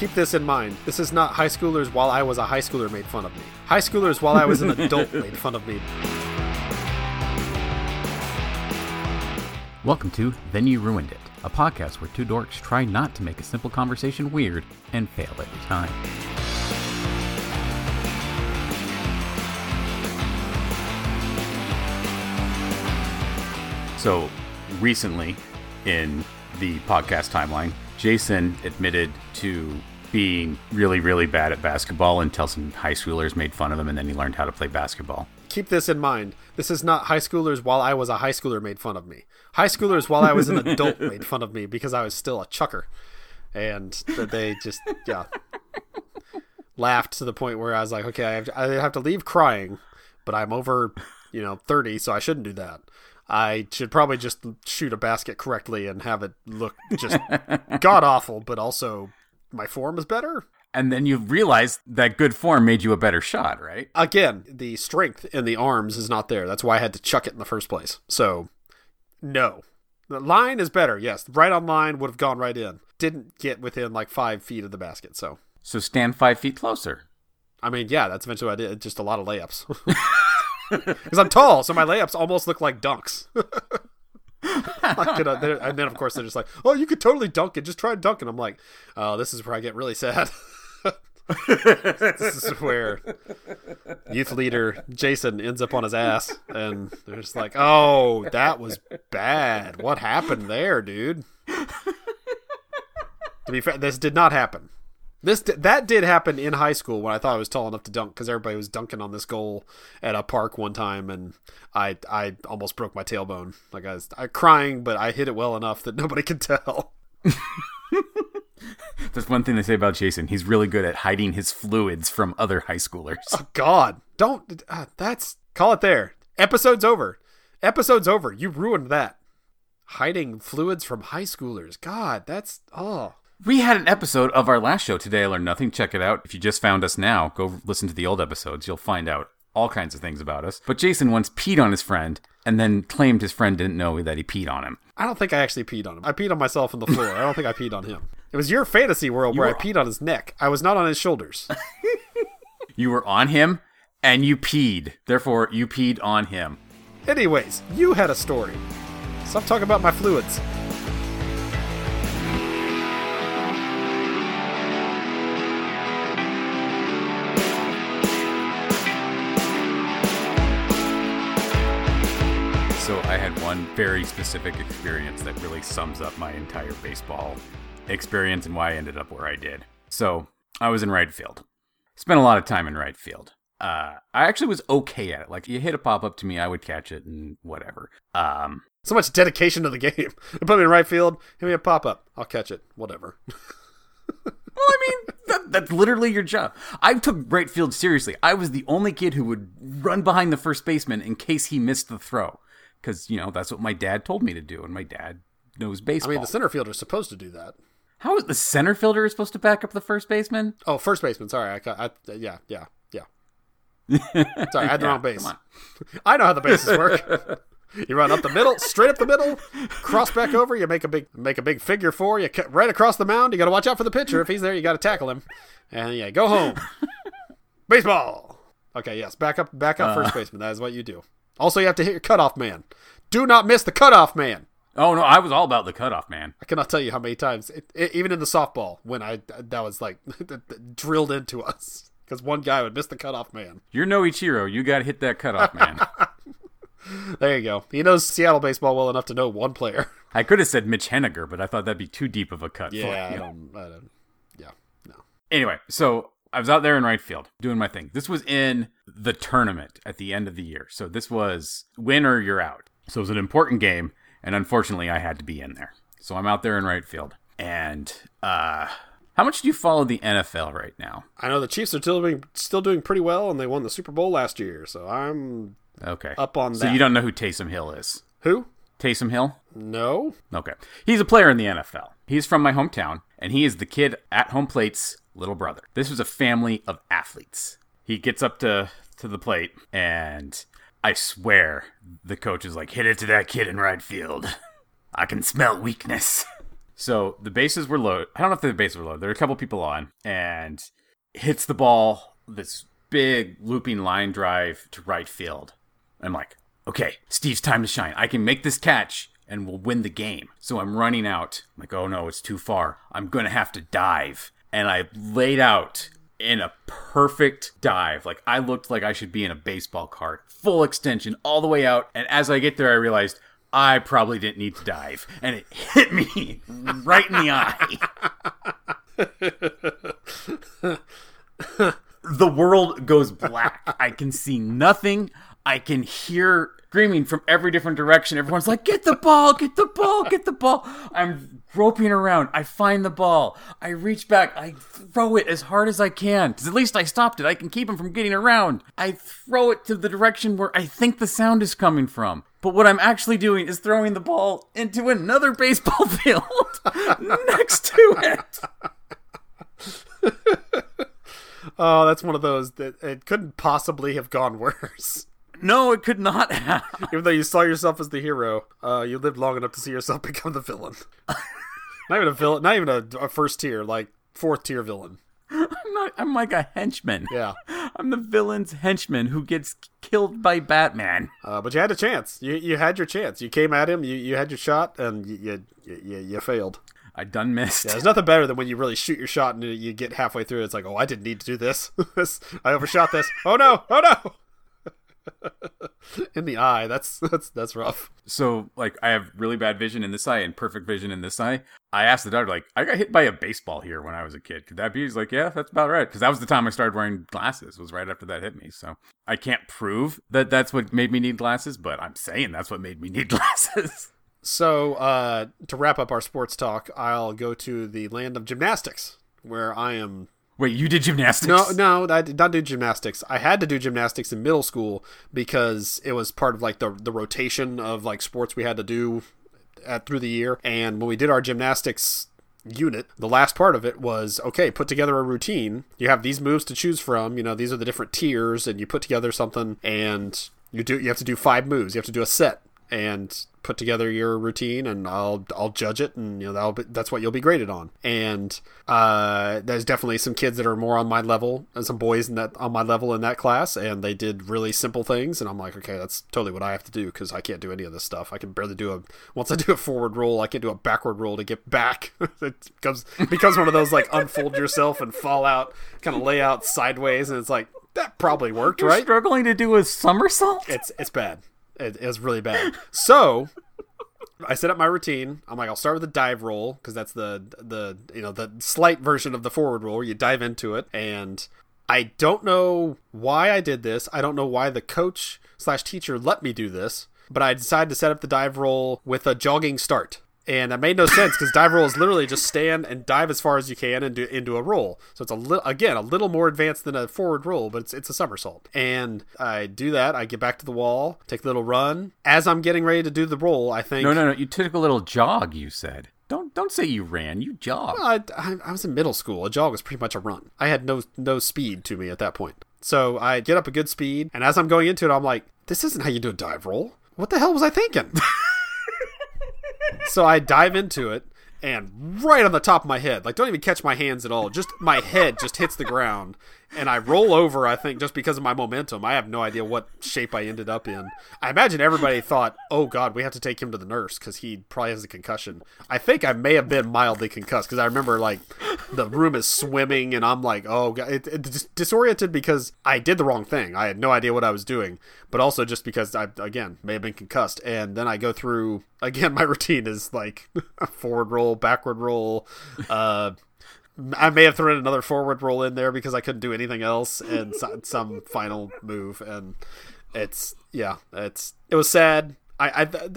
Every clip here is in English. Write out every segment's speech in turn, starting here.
Keep this in mind. This is not high schoolers while I was a high schooler made fun of me. High schoolers while I was an adult made fun of me. Welcome to Then You Ruined It, a podcast where two dorks try not to make a simple conversation weird and fail every time. So, recently in the podcast timeline, Jason admitted to being really, really bad at basketball until some high schoolers made fun of him and then he learned how to play basketball. Keep this in mind. This is not high schoolers while I was a high schooler made fun of me. High schoolers while I was an adult made fun of me because I was still a chucker. And they just, yeah, laughed to the point where I was like, okay, I have, to, I have to leave crying, but I'm over, you know, 30, so I shouldn't do that. I should probably just shoot a basket correctly and have it look just god awful, but also my form is better. And then you realize that good form made you a better shot, right? Again, the strength in the arms is not there. That's why I had to chuck it in the first place. So, no. The line is better, yes. Right on line would have gone right in. Didn't get within like five feet of the basket, so. So stand five feet closer. I mean, yeah, that's eventually what I did. Just a lot of layups. Because I'm tall, so my layups almost look like dunks. and then, of course, they're just like, oh, you could totally dunk it. Just try and dunk it. I'm like, oh, this is where I get really sad. this is where youth leader Jason ends up on his ass, and they're just like, "Oh, that was bad. What happened there, dude?" to be fair, this did not happen. This that did happen in high school when I thought I was tall enough to dunk because everybody was dunking on this goal at a park one time, and I I almost broke my tailbone. Like I was I crying, but I hit it well enough that nobody could tell. That's one thing they say about Jason. He's really good at hiding his fluids from other high schoolers. Oh God, don't. Uh, that's call it there. Episode's over. Episode's over. You ruined that. Hiding fluids from high schoolers. God, that's oh. We had an episode of our last show, Today I Learned Nothing. Check it out. If you just found us now, go listen to the old episodes. You'll find out all kinds of things about us. But Jason once peed on his friend and then claimed his friend didn't know that he peed on him. I don't think I actually peed on him. I peed on myself on the floor. I don't think I peed on him. It was your fantasy world You where were- I peed on his neck. I was not on his shoulders. You were on him and you peed. Therefore, you peed on him. Anyways, you had a story. Stop talking about my fluids. So I had one very specific experience that really sums up my entire baseball experience and why I ended up where I did. So I was in right field. Spent a lot of time in right field. Uh, I actually was okay at it. Like you hit a pop up to me, I would catch it and whatever. Um, So much dedication to the game. Put me in right field. Hit me a pop up. I'll catch it. Whatever. well, I mean, that, that's literally your job. I took right field seriously. I was the only kid who would run behind the first baseman in case he missed the throw, because you know that's what my dad told me to do, and my dad knows baseball. I mean, the center fielder is supposed to do that. How is the center fielder supposed to back up the first baseman? Oh, first baseman. Sorry. I, I yeah, yeah, yeah. Sorry, I had the Yeah, wrong base. I know how the bases work. You run up the middle, straight up the middle, cross back over. You make a big make a big figure four. You cut right across the mound. You got to watch out for the pitcher. If he's there, you got to tackle him. And yeah, go home. Baseball. Okay, yes, back up, back up Uh. first baseman. That is what you do. Also, you have to hit your cutoff man. Do not miss the cutoff man. Oh no, I was all about the cutoff, man. I cannot tell you how many times, it, it, even in the softball, when I that was like drilled into us because one guy would miss the cutoff man. You're no Ichiro. You got to hit that cutoff, man. There you go. He knows Seattle baseball well enough to know one player. I could have said Mitch Haniger, but I thought that'd be too deep of a cut. Yeah, for I don't, I don't. Yeah, no. Anyway, so I was out there in right field doing my thing. This was in the tournament at the end of the year. So this was win or you're out. So it was an important game, and unfortunately, I had to be in there. So I'm out there in right field. And uh, how much do you follow the NFL right now? I know the Chiefs are still doing still doing pretty well, and they won the Super Bowl last year. So I'm Okay. up on that. so you don't know who Taysom Hill is? who? Taysom Hill? No. Okay. He's a player in the NFL. He's from my hometown, and he is the kid at home plate's little brother. This was a family of athletes. He gets up to, to the plate, and I swear the coach is like, hit it to that kid in right field. I can smell weakness. So the bases were low. I don't know if the bases were low. There were a couple people on, and hits the ball this big looping line drive to right field. I'm like, okay, Steve's time to shine. I can make this catch and we'll win the game. So I'm running out. I'm like, oh no, it's too far. I'm gonna have to dive. And I laid out in a perfect dive. Like I looked like I should be in a baseball card. Full extension all the way out. And as I get there, I realized I probably didn't need to dive. And it hit me right in the eye. the world goes black. I can see nothing. I can hear screaming from every different direction. Everyone's like, "Get the ball! Get the ball! Get the ball!" I'm groping around. I find the ball. I reach back. I throw it as hard as I can. Cause at least I stopped it. I can keep him from getting around. I throw it to the direction where I think the sound is coming from. But what I'm actually doing is throwing the ball into another baseball field next to it. Oh, that's one of those that it couldn't possibly have gone worse. No, it could not have. Even though you saw yourself as the hero, uh, you lived long enough to see yourself become the villain. not even a villain, not even a, a first tier, like fourth tier villain. I'm not. I'm like a henchman. Yeah. I'm the villain's henchman who gets killed by Batman. Uh, but you had a chance. You you had your chance. You came at him. You, you had your shot, and you you, you, you failed. I done missed. Yeah, there's nothing better than when you really shoot your shot and you get halfway through. It's like, oh, I didn't need to do this. this I overshot this. Oh no! Oh no! in the eye. That's that's that's rough. So like I have really bad vision in this eye and perfect vision in this eye. I asked the doctor like I got hit by a baseball here when I was a kid. Could that be? He's like, yeah, that's about right. Because that was the time I started wearing glasses. Was right after that hit me. So I can't prove that that's what made me need glasses, but I'm saying that's what made me need glasses. So uh, to wrap up our sports talk, I'll go to the land of gymnastics, where I am Wait, you did gymnastics? No, no, I did not do gymnastics. I had to do gymnastics in middle school because it was part of like the the rotation of like sports we had to do at through the year. And when we did our gymnastics unit, the last part of it was okay, put together a routine. You have these moves to choose from. You know, these are the different tiers, and you put together something, and you do you have to do five moves. You have to do a set and put together your routine and I'll I'll judge it and you know that'll be, that's what you'll be graded on. And uh, there's definitely some kids that are more on my level and some boys in that on my level in that class and they did really simple things and I'm like okay that's totally what I have to do because I can't do any of this stuff. I can barely do a once I do a forward roll I can't do a backward roll to get back. it becomes becomes one of those like unfold yourself and fall out kind of lay out sideways and it's like that probably worked, You're right? struggling to do a somersault? It's it's bad. It, it was really bad. So I set up my routine. I'm like, I'll start with the dive roll because that's the the you know the slight version of the forward roll. Where you dive into it, and I don't know why I did this. I don't know why the coach slash teacher let me do this, but I decided to set up the dive roll with a jogging start and that made no sense because dive roll is literally just stand and dive as far as you can and do into a roll. So it's a little again a little more advanced than a forward roll, but it's it's a somersault. And I do that. I get back to the wall, take a little run. As I'm getting ready to do the roll, I think no, no, no. You took a little jog. You said. Don't don't say you ran. You jogged. Well, I, I, I was in middle school. A jog was pretty much a run. I had no no speed to me at that point. So I get up a good speed, and as I'm going into it, I'm like, this isn't how you do a dive roll. What the hell was I thinking? so I dive into it, and right on the top of my head, like don't even catch my hands at all, just my head just hits the ground, and I roll over. I think just because of my momentum, I have no idea what shape I ended up in. I imagine everybody thought, "Oh God, we have to take him to the nurse because he probably has a concussion." I think I may have been mildly concussed because I remember like the room is swimming, and I'm like, "Oh God," it, it, dis- disoriented because I did the wrong thing. I had no idea what I was doing, but also just because I again may have been concussed. And then I go through again. My routine is like forward roll, backward roll. Uh, I may have thrown another forward roll in there because I couldn't do anything else, and some, final move, and it's yeah, it's it was sad. I, I th-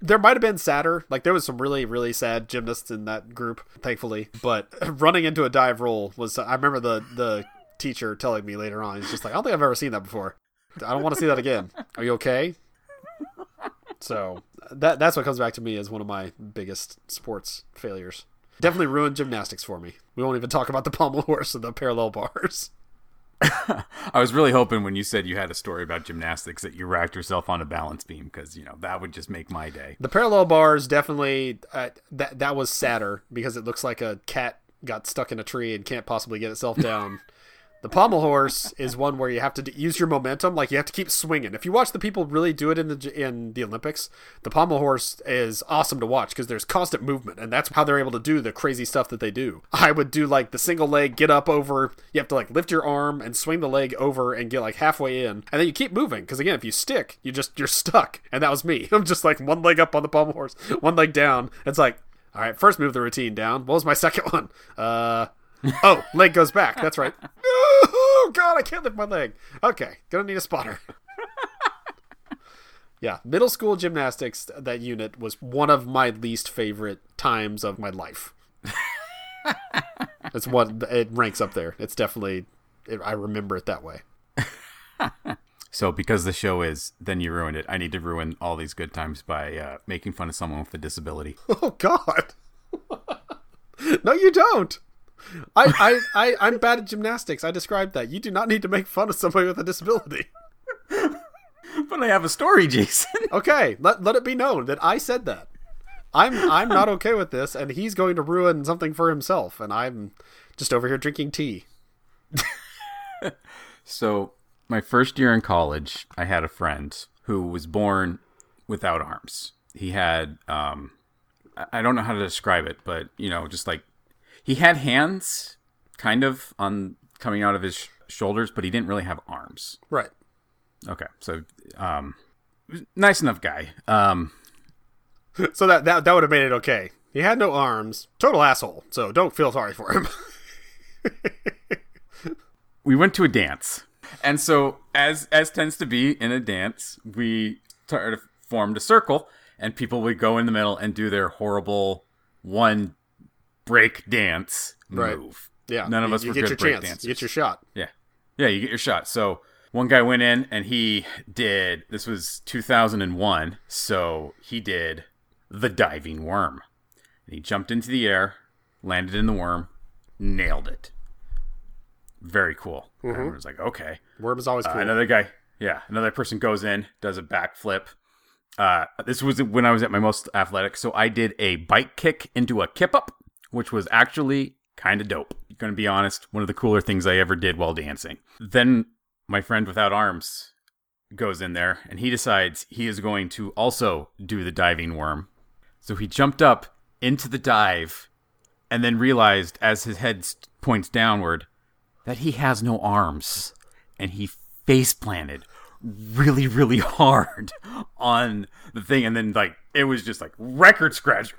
there might have been sadder. Like there was some really really sad gymnasts in that group, thankfully. But running into a dive roll was. I remember the the teacher telling me later on. He's just like, I don't think I've ever seen that before. I don't want to see that again. Are you okay? So that that's what comes back to me as one of my biggest sports failures. Definitely ruined gymnastics for me. We won't even talk about the pommel horse and the parallel bars. I was really hoping when you said you had a story about gymnastics that you racked yourself on a balance beam because you know that would just make my day. The parallel bars definitely uh, that that was sadder because it looks like a cat got stuck in a tree and can't possibly get itself down. The pommel horse is one where you have to d- use your momentum, like you have to keep swinging. If you watch the people really do it in the in the Olympics, the pommel horse is awesome to watch because there's constant movement, and that's how they're able to do the crazy stuff that they do. I would do like the single leg, get up over. You have to like lift your arm and swing the leg over and get like halfway in, and then you keep moving because again, if you stick, you just you're stuck, and that was me. I'm just like one leg up on the pommel horse, one leg down. It's like all right, first move the routine down. What was my second one? Uh, oh, leg goes back. That's right. Oh God, I can't lift my leg. Okay, gonna need a spotter. yeah, middle school gymnastics. That unit was one of my least favorite times of my life. it's what it ranks up there. It's definitely. It, I remember it that way. So because the show is then you ruined it, I need to ruin all these good times by uh, making fun of someone with a disability. Oh God. no, you don't. I, I, I, I'm bad at gymnastics. I described that. You do not need to make fun of somebody with a disability. but I have a story, Jason. Okay, let, let it be known that I said that. I'm I'm not okay with this, and he's going to ruin something for himself, and I'm just over here drinking tea. so my first year in college, I had a friend who was born without arms. He had um, I don't know how to describe it, but you know, just like he had hands kind of on coming out of his sh- shoulders, but he didn't really have arms. Right. Okay. So, um, nice enough guy. Um, So that that, that would have made it okay. He had no arms. Total asshole. So don't feel sorry for him. we went to a dance. And so as as tends to be in a dance, we started formed a circle and people would go in the middle and do their horrible one break dance Right. move. yeah. None of you- us you were get good your break chance. dancers. You get your shot. Yeah. Yeah, you get your shot. So one guy went in and he did this was 2001, so he did the diving worm. And he jumped into the air, landed in the worm, nailed it. Very cool. Everyone was like, okay. Worm is always Uh, cool. another guy, yeah, another person goes in, does a backflip. Uh, this was when I was at my most athletic, so I did a bike kick into a kip up, which was actually kind of dope. Gonna be honest, one of the cooler things I ever did while dancing. Then my friend without arms goes in there, and he decides he is going to also do the diving worm. So he jumped up into the dive, and then realized as his head points downward that he has no arms and he face planted really really hard on the thing and then like it was just like record scratch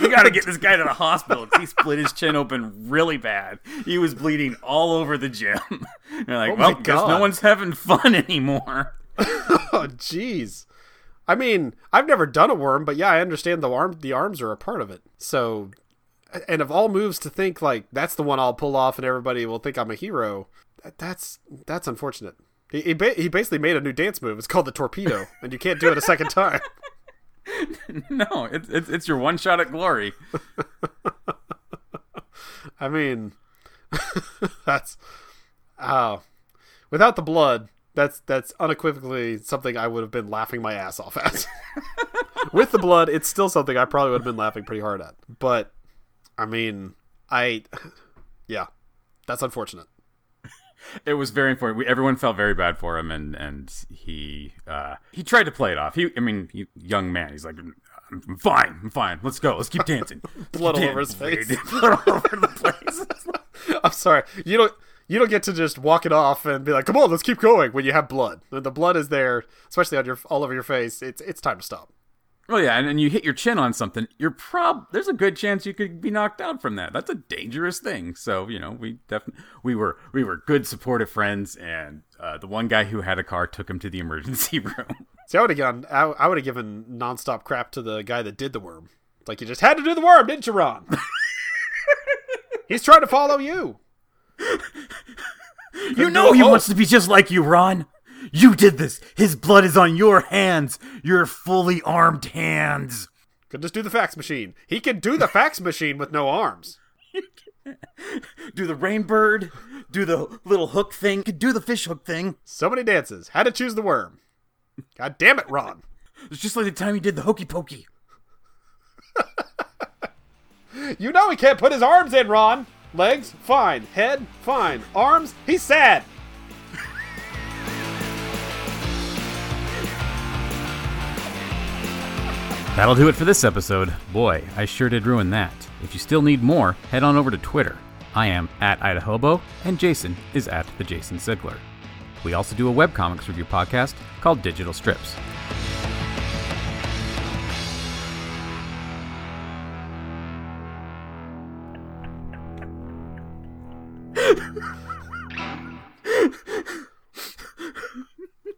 we gotta get this guy to the hospital 'cause he split his chin open really bad he was bleeding all over the gym You're like Oh well guess no one's having fun anymore oh, jeez. I mean, I've never done a worm, but yeah, I understand the arm. The arms are a part of it. So, and of all moves to think like that's the one I'll pull off, and everybody will think I'm a hero. That, that's that's unfortunate. He he, ba- he basically made a new dance move. It's called the torpedo, and you can't do it a second time. no it's, it's, it's your one shot at glory I mean, that's oh, without the blood, that's that's unequivocally something I would have been laughing my ass off at. With the blood, it's still something I probably would have been laughing pretty hard at. But I mean, I yeah, that's unfortunate. It was very important. We, everyone felt very bad for him, and and he uh, he tried to play it off. He, I mean, he, young man. He's like, I'm fine, I'm fine. Let's go. Let's keep dancing. Blood all over his face. Blood all over the place. I'm sorry, you don't you don't get to just walk it off and be like, come on, let's keep going when you have blood. When the blood is there, especially on your all over your face, it's it's time to stop. Well, yeah, and, and you hit your chin on something. You're prob. There's a good chance you could be knocked out from that. That's a dangerous thing. So you know, we definitely we were we were good supportive friends, and uh, the one guy who had a car took him to the emergency room. See, I would have gone. I, I would have given nonstop crap to the guy that did the worm. It's Like you just had to do the worm, didn't you, Ron? He's trying to follow you. You know he wants to be just like you, Ron. You did this. His blood is on your hands. Your fully armed hands. Could just do the fax machine. He can do the fax machine with no arms. do the rainbird. do the little hook thing, Could do the fish hook thing. So many dances. How to choose the worm. God damn it, Ron. It's just like the time he did the hokey pokey. You know he can't put his arms in, Ron. Legs, fine. Head, fine. Arms, he's sad. That'll do it for this episode. Boy, I sure did ruin that. If you still need more, head on over to Twitter. I am at Idahobo, and Jason is at the Jason Sigler. We also do a webcomics review podcast called Digital Strips.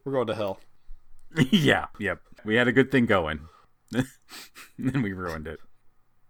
We're going to hell. yeah, yep. We had a good thing going. then we ruined it.